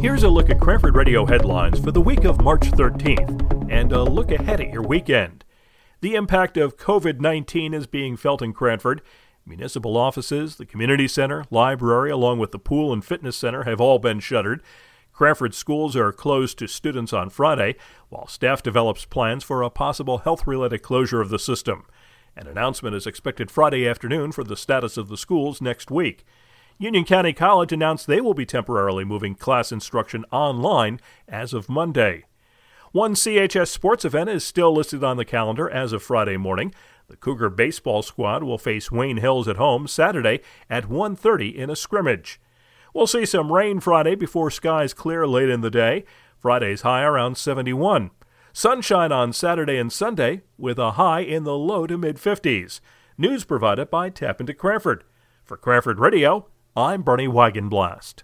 Here's a look at Cranford Radio headlines for the week of March 13th and a look ahead at your weekend. The impact of COVID 19 is being felt in Cranford. Municipal offices, the community center, library, along with the pool and fitness center have all been shuttered. Cranford schools are closed to students on Friday, while staff develops plans for a possible health related closure of the system. An announcement is expected Friday afternoon for the status of the schools next week. Union County College announced they will be temporarily moving class instruction online as of Monday. One CHS sports event is still listed on the calendar as of Friday morning. The Cougar baseball squad will face Wayne Hills at home Saturday at 1:30 in a scrimmage. We'll see some rain Friday before skies clear late in the day. Friday's high around 71. Sunshine on Saturday and Sunday with a high in the low to mid 50s. News provided by TAPinto Cranford. For Cranford Radio, I'm Bernie Wagenblast.